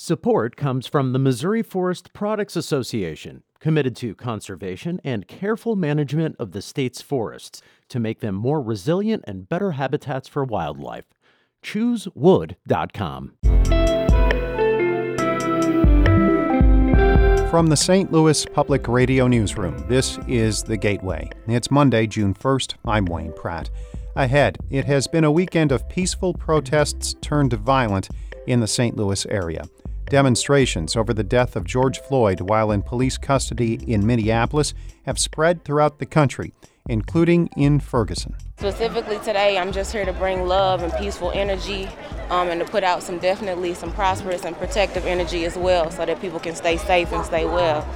Support comes from the Missouri Forest Products Association, committed to conservation and careful management of the state's forests to make them more resilient and better habitats for wildlife. ChooseWood.com. From the St. Louis Public Radio Newsroom, this is The Gateway. It's Monday, June 1st. I'm Wayne Pratt. Ahead, it has been a weekend of peaceful protests turned violent in the St. Louis area. Demonstrations over the death of George Floyd while in police custody in Minneapolis have spread throughout the country, including in Ferguson. Specifically today, I'm just here to bring love and peaceful energy um, and to put out some definitely some prosperous and protective energy as well so that people can stay safe and stay well.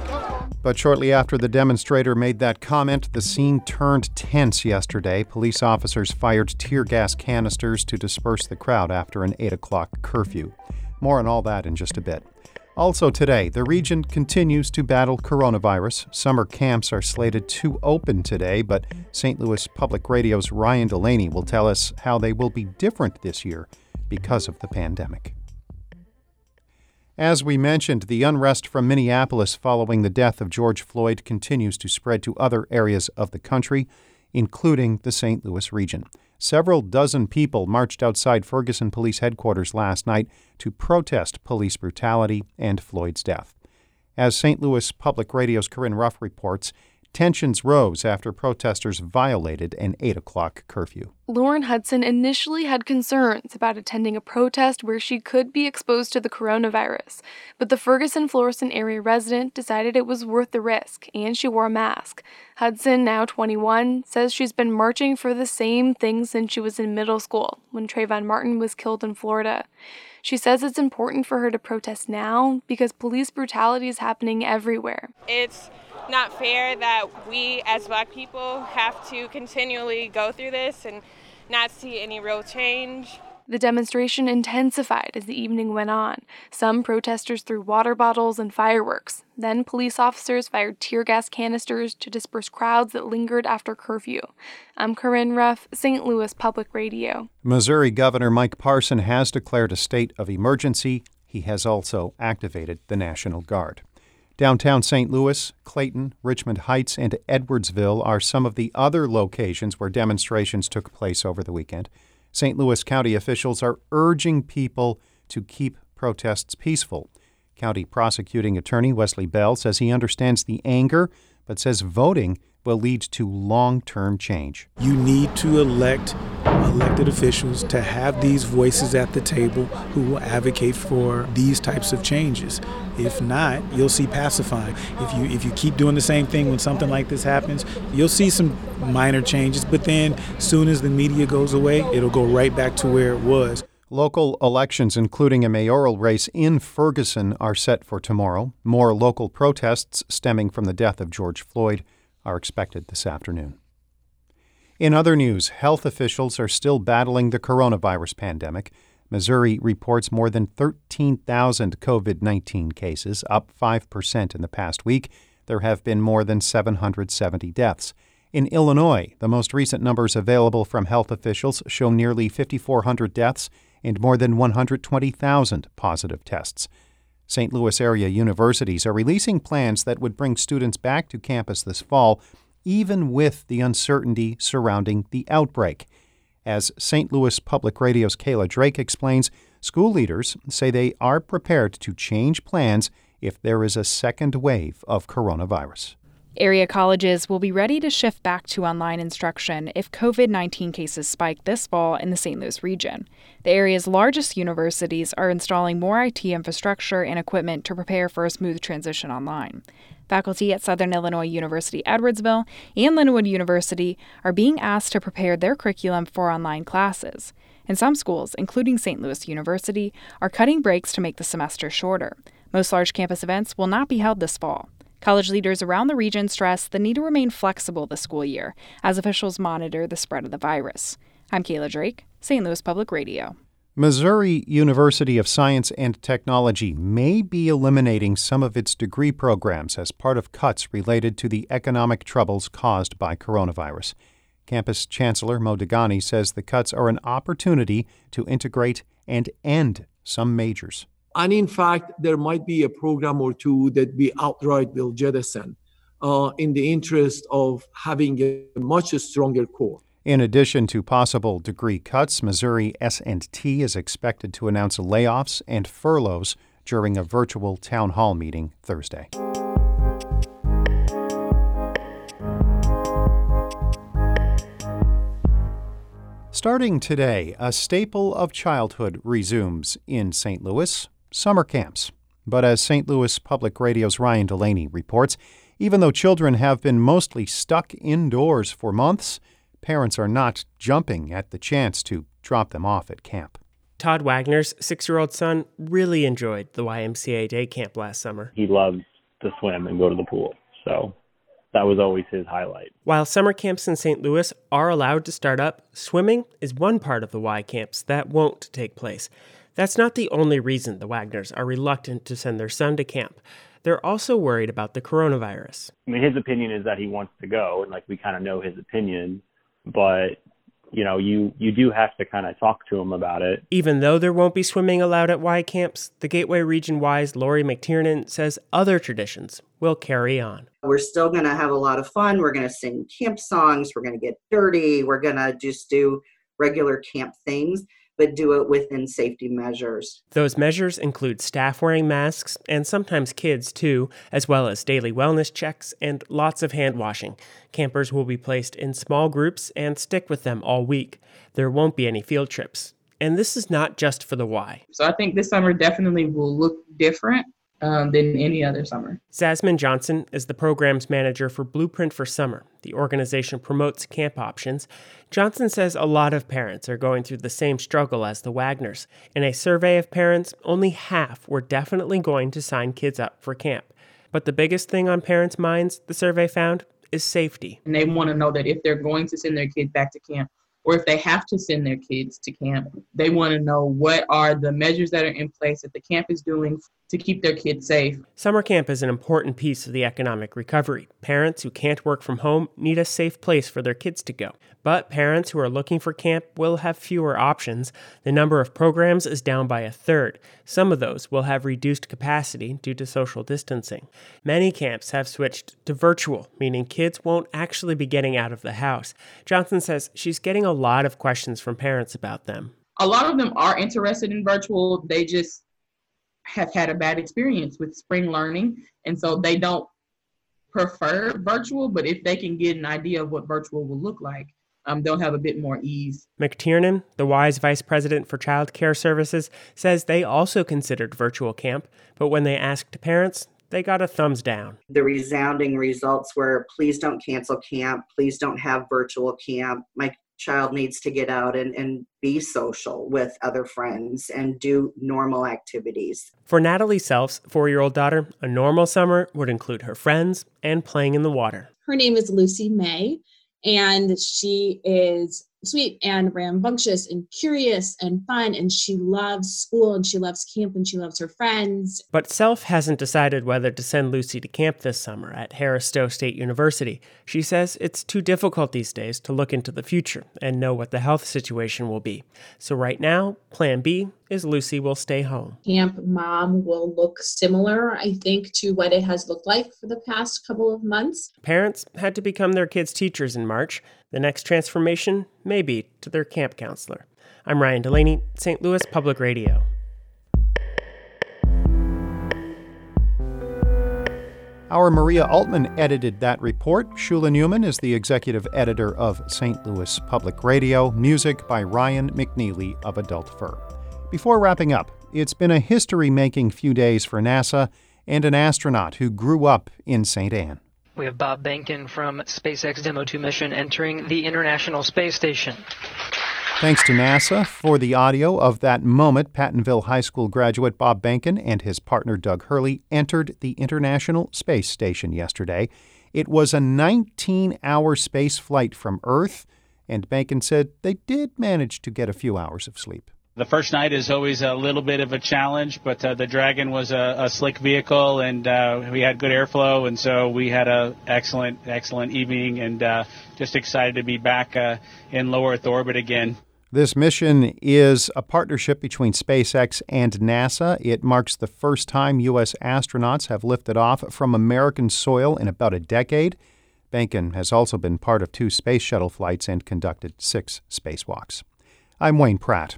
But shortly after the demonstrator made that comment, the scene turned tense yesterday. Police officers fired tear gas canisters to disperse the crowd after an 8 o'clock curfew. More on all that in just a bit. Also today, the region continues to battle coronavirus. Summer camps are slated to open today, but St. Louis Public Radio's Ryan Delaney will tell us how they will be different this year because of the pandemic. As we mentioned, the unrest from Minneapolis following the death of George Floyd continues to spread to other areas of the country, including the St. Louis region. Several dozen people marched outside Ferguson Police Headquarters last night to protest police brutality and Floyd's death. As St. Louis Public Radio's Corinne Ruff reports, Tensions rose after protesters violated an 8 o'clock curfew. Lauren Hudson initially had concerns about attending a protest where she could be exposed to the coronavirus, but the Ferguson Florissant area resident decided it was worth the risk and she wore a mask. Hudson, now 21, says she's been marching for the same thing since she was in middle school when Trayvon Martin was killed in Florida. She says it's important for her to protest now because police brutality is happening everywhere. It's not fair that we as black people have to continually go through this and not see any real change. The demonstration intensified as the evening went on. Some protesters threw water bottles and fireworks. Then police officers fired tear gas canisters to disperse crowds that lingered after curfew. I'm Corinne Ruff, St. Louis Public Radio. Missouri Governor Mike Parson has declared a state of emergency. He has also activated the National Guard. Downtown St. Louis, Clayton, Richmond Heights, and Edwardsville are some of the other locations where demonstrations took place over the weekend. St. Louis County officials are urging people to keep protests peaceful. County prosecuting attorney Wesley Bell says he understands the anger, but says voting will lead to long term change. You need to elect elected officials to have these voices at the table who will advocate for these types of changes. If not, you'll see pacifying. If you if you keep doing the same thing when something like this happens, you'll see some minor changes, but then soon as the media goes away, it'll go right back to where it was. Local elections, including a mayoral race in Ferguson, are set for tomorrow. More local protests stemming from the death of George Floyd are expected this afternoon. In other news, health officials are still battling the coronavirus pandemic. Missouri reports more than 13,000 COVID 19 cases, up 5% in the past week. There have been more than 770 deaths. In Illinois, the most recent numbers available from health officials show nearly 5,400 deaths and more than 120,000 positive tests. St. Louis area universities are releasing plans that would bring students back to campus this fall even with the uncertainty surrounding the outbreak. As St. Louis Public Radio's Kayla Drake explains, school leaders say they are prepared to change plans if there is a second wave of coronavirus. Area colleges will be ready to shift back to online instruction if COVID 19 cases spike this fall in the St. Louis region. The area's largest universities are installing more IT infrastructure and equipment to prepare for a smooth transition online. Faculty at Southern Illinois University Edwardsville and Lindenwood University are being asked to prepare their curriculum for online classes. And some schools, including St. Louis University, are cutting breaks to make the semester shorter. Most large campus events will not be held this fall. College leaders around the region stress the need to remain flexible this school year as officials monitor the spread of the virus. I'm Kayla Drake, St. Louis Public Radio. Missouri University of Science and Technology may be eliminating some of its degree programs as part of cuts related to the economic troubles caused by coronavirus. Campus Chancellor Mo Dehghani says the cuts are an opportunity to integrate and end some majors. And in fact, there might be a program or two that we outright will jettison uh, in the interest of having a much stronger core. In addition to possible degree cuts, Missouri S&T is expected to announce layoffs and furloughs during a virtual town hall meeting Thursday. Starting today, a staple of childhood resumes in St. Louis summer camps. But as St. Louis Public Radio's Ryan Delaney reports, even though children have been mostly stuck indoors for months, parents are not jumping at the chance to drop them off at camp. Todd Wagner's six year old son really enjoyed the YMCA day camp last summer. He loves to swim and go to the pool. So that was always his highlight. While summer camps in St. Louis are allowed to start up, swimming is one part of the Y camps that won't take place. That's not the only reason the Wagners are reluctant to send their son to camp. They're also worried about the coronavirus. I mean, his opinion is that he wants to go, and like we kind of know his opinion, but you know, you you do have to kind of talk to him about it. Even though there won't be swimming allowed at Y camps, the Gateway Region Y's Lori McTiernan says other traditions will carry on. We're still going to have a lot of fun. We're going to sing camp songs. We're going to get dirty. We're going to just do regular camp things but do it within safety measures. Those measures include staff wearing masks and sometimes kids too, as well as daily wellness checks and lots of hand washing. Campers will be placed in small groups and stick with them all week. There won't be any field trips. And this is not just for the Y. So I think this summer definitely will look different um, than any other summer. Zasmine Johnson is the program's manager for Blueprint for Summer. The organization promotes camp options. Johnson says a lot of parents are going through the same struggle as the Wagners. In a survey of parents, only half were definitely going to sign kids up for camp. But the biggest thing on parents' minds, the survey found, is safety. And they want to know that if they're going to send their kids back to camp, or if they have to send their kids to camp, they want to know what are the measures that are in place that the camp is doing to keep their kids safe. Summer camp is an important piece of the economic recovery. Parents who can't work from home need a safe place for their kids to go. But parents who are looking for camp will have fewer options. The number of programs is down by a third. Some of those will have reduced capacity due to social distancing. Many camps have switched to virtual, meaning kids won't actually be getting out of the house. Johnson says she's getting a lot of questions from parents about them. A lot of them are interested in virtual. They just have had a bad experience with spring learning, and so they don't prefer virtual. But if they can get an idea of what virtual will look like, um, they'll have a bit more ease. McTiernan, the Y's Vice President for Child Care Services, says they also considered virtual camp, but when they asked parents, they got a thumbs down. The resounding results were please don't cancel camp, please don't have virtual camp. My child needs to get out and, and be social with other friends and do normal activities. For Natalie Self's four year old daughter, a normal summer would include her friends and playing in the water. Her name is Lucy May, and she is sweet and rambunctious and curious and fun and she loves school and she loves camp and she loves her friends. But Self hasn't decided whether to send Lucy to camp this summer at Harris Stowe State University. She says it's too difficult these days to look into the future and know what the health situation will be. So right now, plan B is Lucy will stay home. Camp mom will look similar, I think, to what it has looked like for the past couple of months. Parents had to become their kids' teachers in March. The next transformation may be to their camp counselor. I'm Ryan Delaney, St. Louis Public Radio. Our Maria Altman edited that report. Shula Neuman is the executive editor of St. Louis Public Radio. Music by Ryan McNeely of Adult Fur. Before wrapping up, it's been a history making few days for NASA and an astronaut who grew up in St. Ann. We have Bob Behnken from SpaceX Demo 2 mission entering the International Space Station. Thanks to NASA for the audio of that moment, Pattonville High School graduate Bob Behnken and his partner Doug Hurley entered the International Space Station yesterday. It was a 19 hour space flight from Earth, and Behnken said they did manage to get a few hours of sleep. The first night is always a little bit of a challenge, but uh, the Dragon was a, a slick vehicle, and uh, we had good airflow, and so we had an excellent, excellent evening, and uh, just excited to be back uh, in low Earth orbit again. This mission is a partnership between SpaceX and NASA. It marks the first time U.S. astronauts have lifted off from American soil in about a decade. Behnken has also been part of two space shuttle flights and conducted six spacewalks. I'm Wayne Pratt.